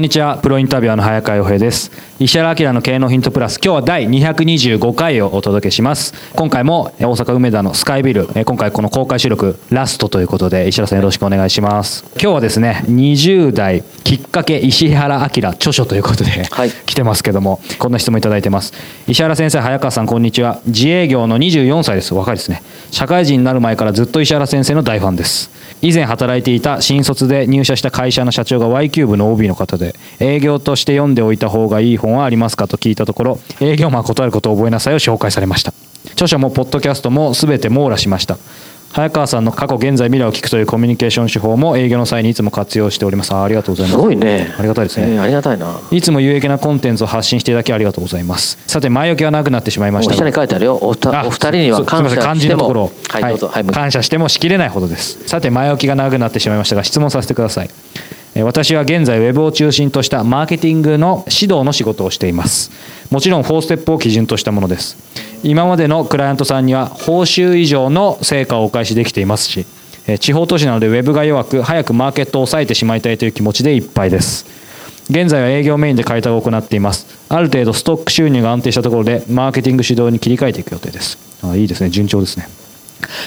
んにちは。プロインタビュアーの早川洋平です。石原明の経営のヒントプラス。今日は第225回をお届けします。今回も大阪梅田のスカイビル今回この公開収録ラストということで石原さんよろしくお願いします。今日はですね20代きっかけ石原明著書ということで、はい、来てますけどもこんな質問いただいてます。石原先生早川さんこんにちは。自営業の24歳です。若いですね。社会人になる前からずっと石原先生の大ファンです以前働いていた新卒で入社した会社の社長が Y キューブの OB の方で営業として読んでおいた方がいい本はありますかと聞いたところ営業マン断ることを覚えなさいを紹介されました。著書もポッドキャストも全て網羅しました。早川さんの過去現在未来を聞くというコミュニケーション手法も営業の際にいつも活用しております。ありがとうございます。すごいね。ありがたいですね、えー、ありがたいな。いつも有益なコンテンツを発信していただきありがとうございます。さて前置きがなくなってしまいました下に書いてあるよ。おお二人には感謝しても。はい、はい、感謝してもしきれないほどです。さて前置きが長くなってしまいましたが質問させてください私は現在ウェブを中心としたマーケティングの指導の仕事をしています。もちろん4ステップを基準としたものです。今までのクライアントさんには報酬以上の成果をお返しできていますし地方都市なのでウェブが弱く早くマーケットを抑えてしまいたいという気持ちでいっぱいです。現在は営業メインで開拓を行っています。ある程度ストック収入が安定したところでマーケティング指導に切り替えていく予定です。あいいですね。順調ですね。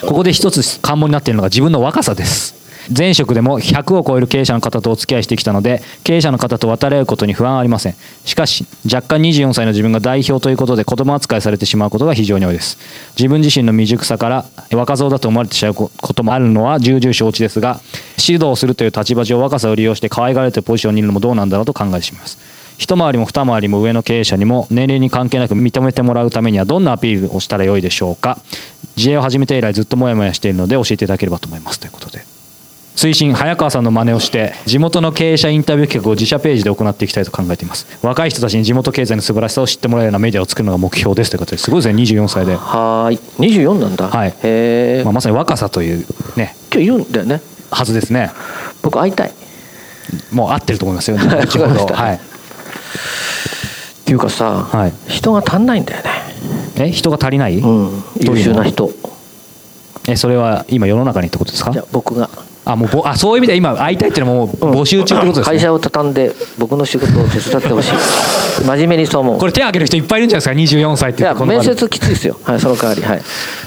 ここで一つ関門になっているのが自分の若さです。前職でも100を超える経営者の方とお付き合いしてきたので経営者の方と渡り合うことに不安はありません。しかし若干24歳の自分が代表ということで子供扱いされてしまうことが非常に多いです。自分自身の未熟さから若造だと思われてしまうこともあるのは重々承知ですが指導するという立場上若さを利用して可愛がられてるポジションにいるのもどうなんだろうと考えてしまいます。一回りも二回りも上の経営者にも年齢に関係なく認めてもらうためにはどんなアピールをしたらよいでしょうか。自営を始めて以来ずっとモヤモヤしているので教えていただければと思います。ということで。推進早川さんの真似をして地元の経営者インタビュー企画を自社ページで行っていきたいと考えています。若い人たちに地元経済の素晴らしさを知ってもらえるようなメディアを作るのが目標ですということですごいですね。24歳で。はい。24なんだ。はい。へえ、まあ、まさに若さというね。今日いるんだよね。はずですね。僕会いたい。もう合ってると思いますよ。ねはい、っていうかさ、はい、人が足んないんだよね。え？人が足りない、うん、優秀な人。えそれは今世の中にってことですか？いや僕があもうあそういう意味で今会いたいっていうのはもう募集中ってことですね、会社を畳んで僕の仕事を手伝ってほしい。真面目にそう思う。これ手挙げる人いっぱいいるんじゃないですか？24歳っていや面接きついですよ、はい、その代わり。はい。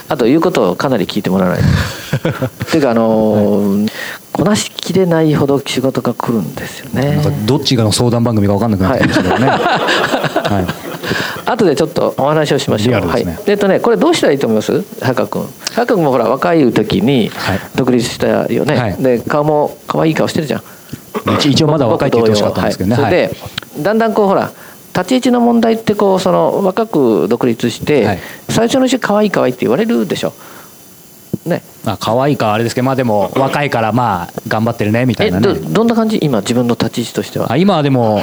あと言うことをかなり聞いてもらわないっ ていうかあのーはい、こなしきれないほど仕事が来るんですよね。どっちがの相談番組か分かんなくなってきましたけどね、はい 後でちょっとお話をしましょう、ね、はい、えっとねこれどうしたらいいと思います？博君。博君もほら若い時に独立したよね、はい、で顔も可愛い顔してるじゃん。一応まだ若いって言ってほしかったんですけどね、はい、で、だんだんこうほら立ち位置の問題ってこうその若く独立して、最初のうち可愛い可愛いって言われるでしょ。ね、まあ可愛いかあれですけどまあでも若いからまあ頑張ってるねみたいなね。どどんな感じ？今自分の立ち位置としては。あ今はでも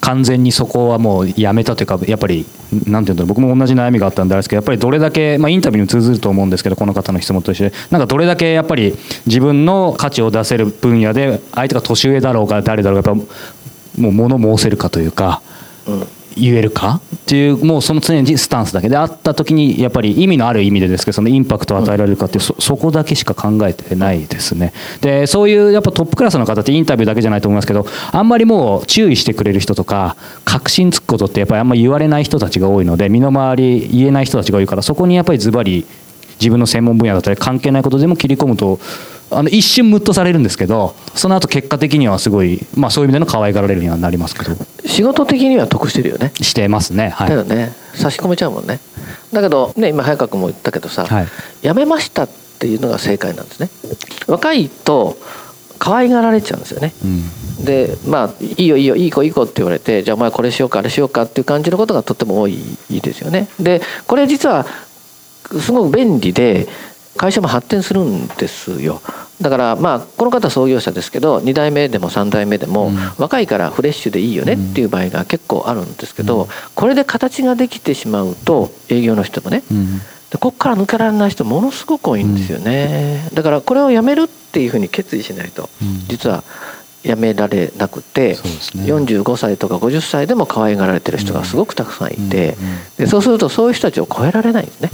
完全にそこはもうやめたというかやっぱりなんていうんだろう僕も同じ悩みがあったんであれですけどやっぱりどれだけ、まあ、インタビューに通ずると思うんですけどこの方の質問としてなんかどれだけやっぱり自分の価値を出せる分野で相手が年上だろうが誰だろうがやっぱもう物申せるかというか。うん言えるか？っていうもうその常にスタンスだけであった時にやっぱり意味のある意味でですけどそのインパクトを与えられるかっていうそそこだけしか考えてないですね。でそういうやっぱトップクラスの方ってインタビューだけじゃないと思いますけどあんまりもう注意してくれる人とか確信つくことってやっぱりあんまり言われない人たちが多いので身の回り言えない人たちが多いからそこにやっぱりズバリ自分の専門分野だったり関係ないことでも切り込むとあの一瞬ムッとされるんですけどその後結果的にはすごい、まあ、そういう意味での可愛がられるにはなりますけど。仕事的には得してるよね。してますね。はい。だよね。差し込めちゃうもんね。だけどね今早川君も言ったけどさ、はい、辞めましたっていうのが正解なんですね。若いと可愛がられちゃうんですよね、うん、でまあいいよいいよいい子いい子って言われてじゃあお前これしようかあれしようかっていう感じのことがとっても多いですよね。でこれ実はすごく便利で会社も発展するんですよだからまあこの方創業者ですけど2代目でも3代目でも若いからフレッシュでいいよねっていう場合が結構あるんですけどこれで形ができてしまうと営業の人もねでここから抜けられない人ものすごく多いんですよね。だからこれをやめるっていうふうに決意しないと実はやめられなくて、45歳とか50歳でも可愛がられてる人がすごくたくさんいてでそうするとそういう人たちを超えられないんですね。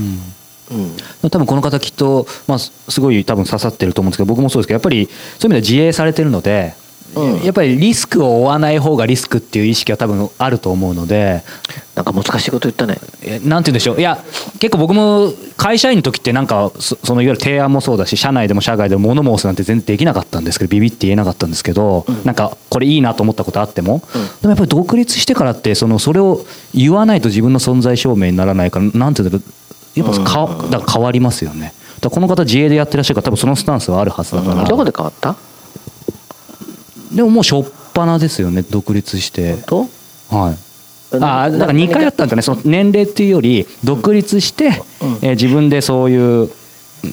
うん、多分この方きっと、まあ、すごい多分刺さってると思うんですけど僕もそうですけどやっぱりそういう意味では自営されてるので、うん、やっぱりリスクを負わない方がリスクっていう意識は多分あると思うのでなんか難しいこと言ったね。なんて言うんでしょう。いや結構僕も会社員の時ってなんかそのいわゆる提案もそうだし社内でも社外でも物申すなんて全然できなかったんですけどビビって言えなかったんですけど、うん、なんかこれいいなと思ったことあっても、うん、でもやっぱり独立してからってそのそれを言わないと自分の存在証明にならないからなんて言うんだろうやっぱかだから変わりますよね。だこの方自営でやってらっしゃるから多分そのスタンスはあるはずだから、どこで変わった？でももう初っ端ですよね独立して。はい。あだから2回やったんじゃない？その年齢っていうより独立して、え自分でそういう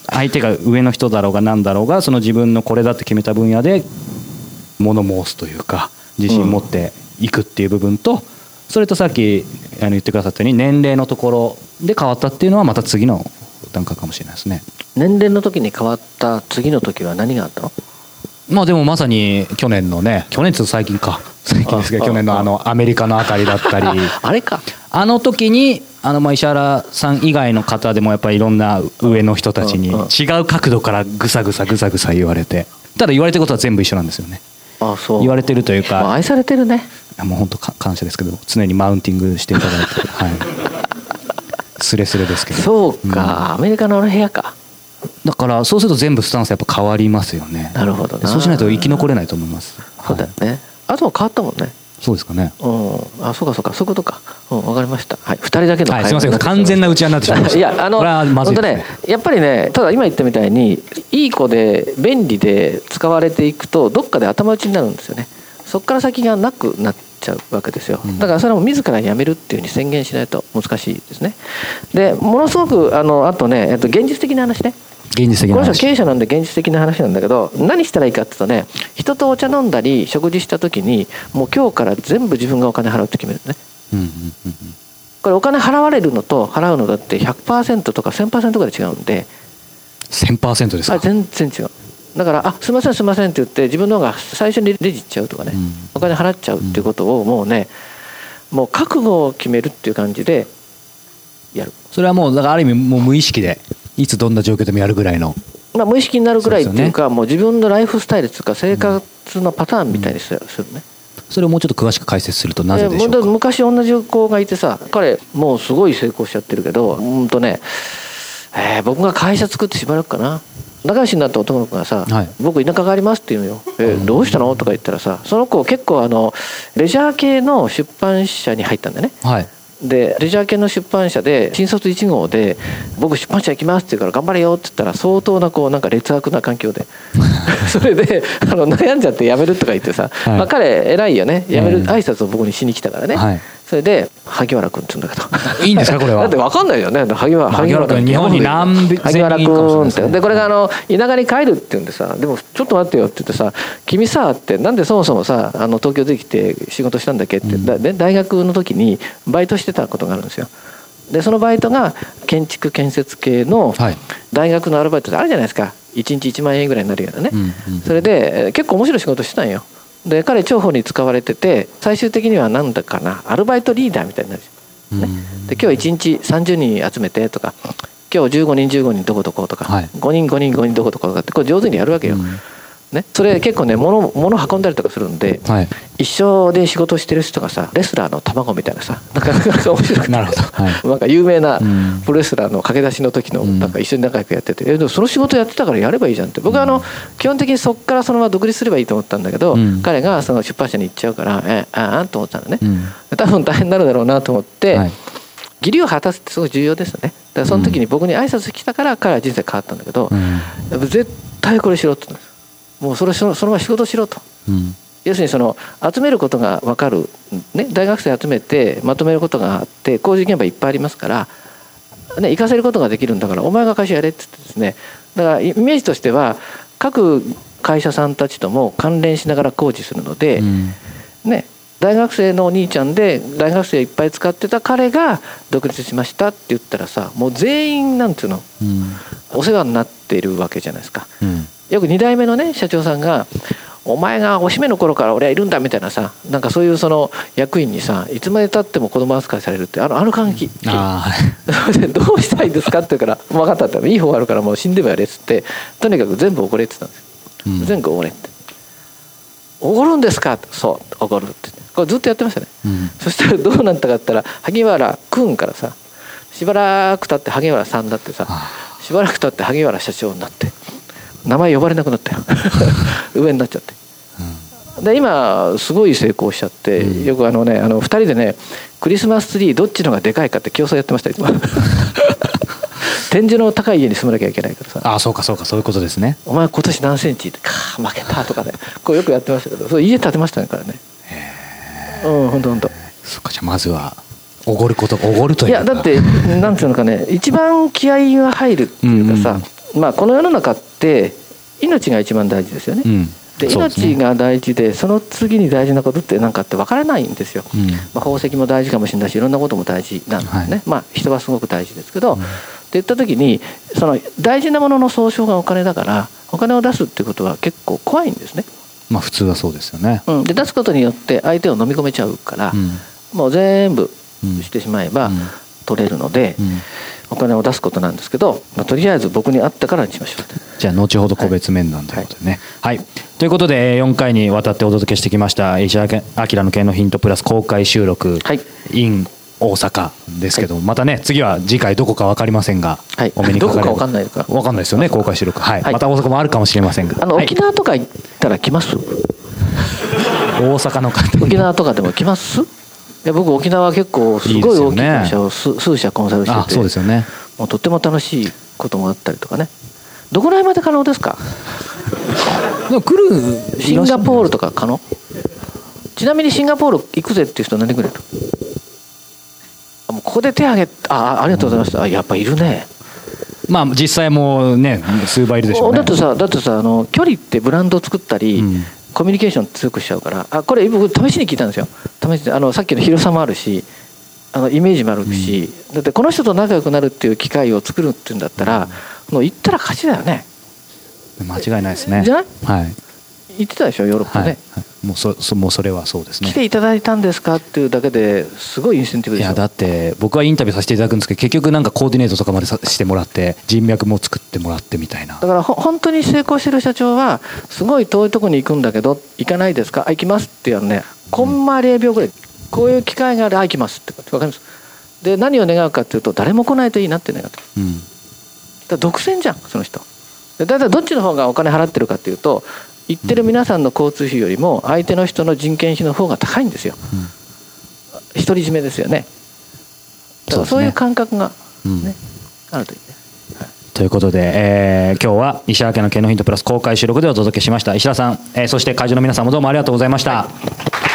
相手が上の人だろうが何だろうがその自分のこれだって決めた分野で物申すというか自信持っていくっていう部分と、それとさっきあの言ってくださったように年齢のところで変わったっていうのはまた次の段階かもしれないですね。年齢の時に変わった次の時は何があった？のまあでもまさに去年のね去年ちょっと最近か。最近ですけど去年のあ。のアメリカのあたりだったり。あれか。あの時にあのまあ石原さん以外の方でもやっぱりいろんな上の人たちに違う角度からぐさぐさぐさぐさ言われて。ただ言われてることは全部一緒なんですよね言われてるというか、まあ、愛されてるね。もう本当感謝ですけど常にマウンティングしていただいてはい。スレスレですけど。そうか、うん、アメリカの部屋か。だからそうすると全部スタンスやっぱ変わりますよね。なるほどそうしないと生き残れないと思います。そうだよね、はい、あとは変わったもんねそうですかね。うん、あ、そうかそうか、そういうことか。うん、わかりました。はい、二人だけの、はい、すみません、完全な打ち合いになってしまいました。いや、あの、本当ね、やっぱりね、ただ今言ったみたいに、いい子で便利で使われていくと、どっかで頭打ちになるんですよね。そこから先がなくなっちゃうわけですよ。だからそれも自らやめるっていうふうに宣言しないと難しいですね。で、ものすごくあのあとね、えっと現実的な話ね。現実的な話この人経営者なんで現実的な話なんだけど何したらいいかっていうとね人とお茶飲んだり食事した時にもう今日から全部自分がお金払うって決めるね、うんうんうん、これお金払われるのと払うのだって100%とか1000%ぐらい違うんで。1000%ですか？全然違う。だから「あすいませんすいません」って言って自分の方が最初にレジ行っちゃうとかね、うん、お金払っちゃうっていうことをもうねもう覚悟を決めるっていう感じでやる。それはもうだからある意味もう無意識でいつどんな状況でもやるぐらいの。まあ、無意識になるぐらいっていうか、うね、もう自分のライフスタイルというか生活のパターンみたいにするね、うん、それをもうちょっと詳しく解説するとなぜでしょうか？昔同じ子がいてさ彼もうすごい成功しちゃってるけどうんとね、えー、僕が会社作ってしばらくかな。仲良しになった男の子がさ「はい、僕田舎があります」って言うのよ「えー、どうしたの?」とか言ったらさその子結構あのレジャー系の出版社に入ったんだよね。はいでレジャー系の出版社で新卒1号で「僕出版社行きます」って言うから「頑張れよ」って言ったら相当なこうなんか劣悪な環境で。それであの悩んじゃって辞めるとか言ってさ、はい、まあ、彼偉いよね。辞める挨拶を僕にしに来たからね、はい、それで萩原君って言うんだけど。いいんですかこれは？だって分かんないよね。萩原萩原君日本に何萩原君って。でこれがあの田舎に帰るって言うんでさでもちょっと待ってよって言ってさ君さってなんでそもそもさあの東京できて仕事したんだっけって、うん、で大学の時にバイトしてたことがあるんですよ。でそのバイトが建築建設系の大学のアルバイトってあるじゃないですか。1日1万円ぐらいになるようなね、うんうん、それで結構面白い仕事してたんよで彼重宝に使われてて最終的には何だかなアルバイトリーダーみたいになるね、で今日1日30人集めてとか今日15人15人どこどことか、はい、5人5人5人どことかとかってこれ上手にやるわけよ、ね、それ結構ね物物運んだりとかするんで、はい、一緒で仕事してる人がさレスラーの卵みたいなさなんか面白くて。なるほど、はい、なんか有名なプロレスラーの駆け出しの時のなんか一緒に仲良くやってて、うん、えその仕事やってたからやればいいじゃんって。僕はあの基本的にそこからそのまま独立すればいいと思ったんだけど、うん、彼がその出版社に行っちゃうからえああと思ったのね、うん、多分大変になるだろうなと思って、はい、義理を果たすってすごい重要ですよね。だからその時に僕に挨拶来たから彼は人生変わったんだけど、絶対これしろって言うんですもうそれそのそのまま仕事しろと、うん、要するにその集めることが分かる、ね、大学生集めてまとめることがあって工事現場いっぱいありますから、ね、行かせることができるんだからお前が会社やれって言ってですね。だからイメージとしては各会社さんたちとも関連しながら工事するので、うん、ね、大学生のお兄ちゃんで大学生いっぱい使ってた彼が独立しましたって言ったらさもう全員なんていうの、うん、お世話になっているわけじゃないですか。うんよく2代目のね社長さんが「お前がおしめの頃から俺はいるんだ」みたいなさなんかそういうその役員にさいつまでたっても子供扱いされるってあのあの感激、うん、どうしたいですかって言うから「分かった」って「いい方があるからもう死んでもやれ」っつってとにかく全部おごれって言ったんですよ、うん、全部おごれって「おごるんですか?」って「そうおごる」って。これずっとやってましたね、うん、そしたらどうなったかって言ったら萩原君からさしばらく経って萩原さんだってさしばらく経って萩原社長になって名前呼ばれなくなったよ。上になっちゃって、うん、で今すごい成功しちゃって、うん、よくあのねあの2人でねクリスマスツリーどっちのがでかいかって競争やってましたいつも。天井の高い家に住まなきゃいけないからさ。ああそうかそうかそういうことですね。お前今年何センチ？ってか負けたとかね。こうよくやってましたけどそう家建てましたねからね。へえうん本当本当そっかじゃあまずはおごることおごるといういやだってなんていうのかね一番気合が入るっていうかさ、うんうんまあ、この世の中って命が一番大事ですよね。うん。で命が大事でその次に大事なことって何かって分からないんですよ、うん、まあ、宝石も大事かもしれないしいろんなことも大事なんですね、はい、まあ人はすごく大事ですけど、うん、って言った時にその大事なものの総称がお金だからお金を出すってことは結構怖いんですね。まあ普通はそうですよね、うん、で出すことによって相手を飲み込めちゃうから、もう全部してしまえば取れるので、お金を出すことなんですけど、まあ、とりあえず僕に会ってからにしましょうじゃあ後ほど個別面談ということでね、はい、はい、ということで4回にわたってお届けしてきました石原明の経のヒントプラス公開収録、はい、in 大阪ですけど、はい、またね次は次回どこか分かりませんが、はい、お目にかかれどこか分かんないか。分かんないですよね公開収録、はい、はい、また大阪もあるかもしれませんが。あの、沖縄とか行ったら来ます？大阪の方沖縄とかでも来ます？や僕沖縄結構すごい大きい会社を数社コンサルしててそうですよね。もうとっても楽しいこともあったりとかね。どこら辺まで可能ですか？でも来るシンガポールとか可能？ちなみにシンガポール行くぜっていう人何人ぐらいいる？もうここで手挙げあありがとうございました。あやっぱいるね。まあ実際もうね数倍いるでしょうね。だってさだってさあの距離ってブランドを作ったり、うん、コミュニケーション強くしちゃうから。あこれ僕試しに聞いたんですよ。試しにあのさっきの広さもあるしあのイメージもあるし、うん、だってこの人と仲良くなるっていう機会を作るっていうんだったら、うん、もう行ったら勝ちだよね。間違いないですね。じゃない？はい言ってたでしょ？ヨーロッパね、はい。はい、もうそそもうそれはそうですね。来ていただいたんですか？っていうだけですごいインセンティブでしょ？いやだって僕はインタビューさせていただくんですけど結局なんかコーディネートとかまでさしてもらって人脈も作ってもらってみたいな。だから本当に成功してる社長はすごい遠いとこに行くんだけど行かないですか？あ行きますってやるねコンマ0秒ぐらい、こういう機会があるあ行きますって分かります。で何を願うかっていうと誰も来ないといいなって願ってうん、だ独占じゃんその人。だいたいどっちの方がお金払ってるかっていうと言ってる皆さんの交通費よりも相手の人の人件費の方が高いんですよ、うん、独り占めですよね。だからそういう感覚がね、ね、うん、あるといいね、はい、ということで、えー、今日は石原家の経のヒントプラス公開収録でお届けしました。石原さん、えー、そして会場の皆さんもどうもありがとうございました、はい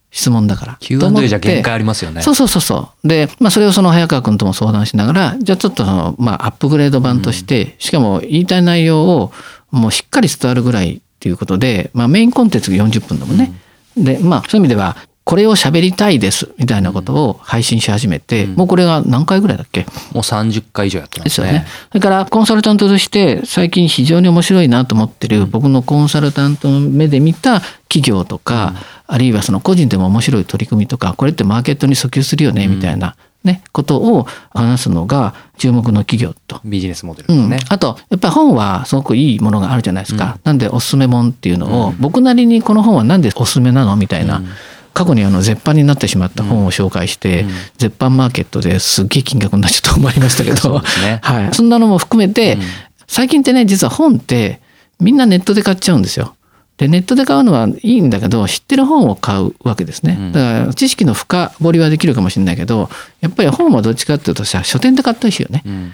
質問だから。Q&A じゃ限界ありますよね。そうそうそうそう。で、まあそれをその早川君とも相談しながら、じゃあちょっとその、まあアップグレード版として、うん、しかも言いたい内容をもうしっかり伝わるぐらいっていうことで、まあメインコンテンツが40分だもんね。うん、で、まあそういう意味では、これを喋りたいですみたいなことを配信し始めて、うん、もうこれが何回ぐらいだっけ？もう30回以上やってますね。ですよね。それからコンサルタントとして最近非常に面白いなと思ってる、僕のコンサルタントの目で見た企業とか、あるいはその個人でも面白い取り組みとか、これってマーケットに訴求するよね、みたいな。ね、ことを話すのが注目の企業と。ビジネスモデルですね、うん。あと、やっぱり本はすごくいいものがあるじゃないですか。うん、なんでおすすめもんっていうのを、僕なりにこの本はなんでおすすめなの？みたいな。過去にあの絶版になってしまった本を紹介して、絶版マーケットですっげえ金額になっちゃったと思いましたけど、ね、はい。そんなのも含めて、最近ってね、実は本ってみんなネットで買っちゃうんですよ。で、ネットで買うのはいいんだけど、知ってる本を買うわけですね。だから知識の深掘りはできるかもしれないけど、やっぱり本はどっちかっていうとさ、書店で買ったりしいよね。うん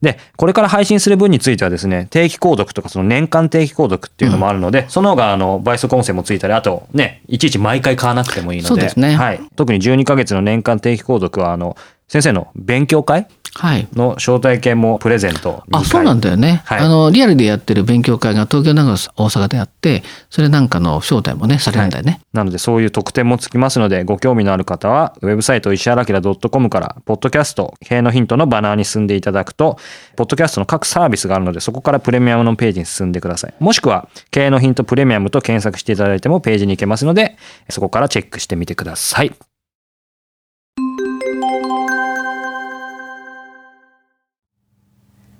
で、これから配信する分についてはですね、定期購読とかその年間定期購読っていうのもあるので、うん、その方があの倍速音声もついたり、あとね、いちいち毎回買わなくてもいいので、そうですね。はい。特に12ヶ月の年間定期購読は、あの、先生の勉強会？の招待券もプレゼント、はい、あそうなんだよね、はい、あのリアルでやってる勉強会が東京長野大阪であってそれなんかの招待もねされるんだよね、はい、なのでそういう特典もつきますのでご興味のある方はウェブサイト石原明 .com からポッドキャスト経営のヒントのバナーに進んでいただくとポッドキャストの各サービスがあるのでそこからプレミアムのページに進んでください。もしくは経営のヒントプレミアムと検索していただいてもページに行けますのでそこからチェックしてみてください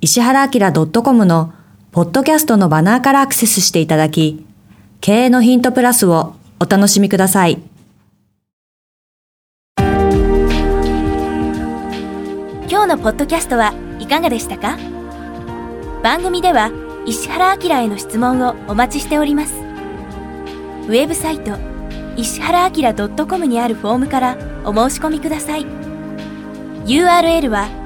石原明 .com のポッドキャストのバナーからアクセスしていただき、経営のヒントプラスをお楽しみください。今日のポッドキャストはいかがでしたか？番組では石原明への質問をお待ちしております。ウェブサイト石原明 .com にあるフォームからお申し込みください。URL は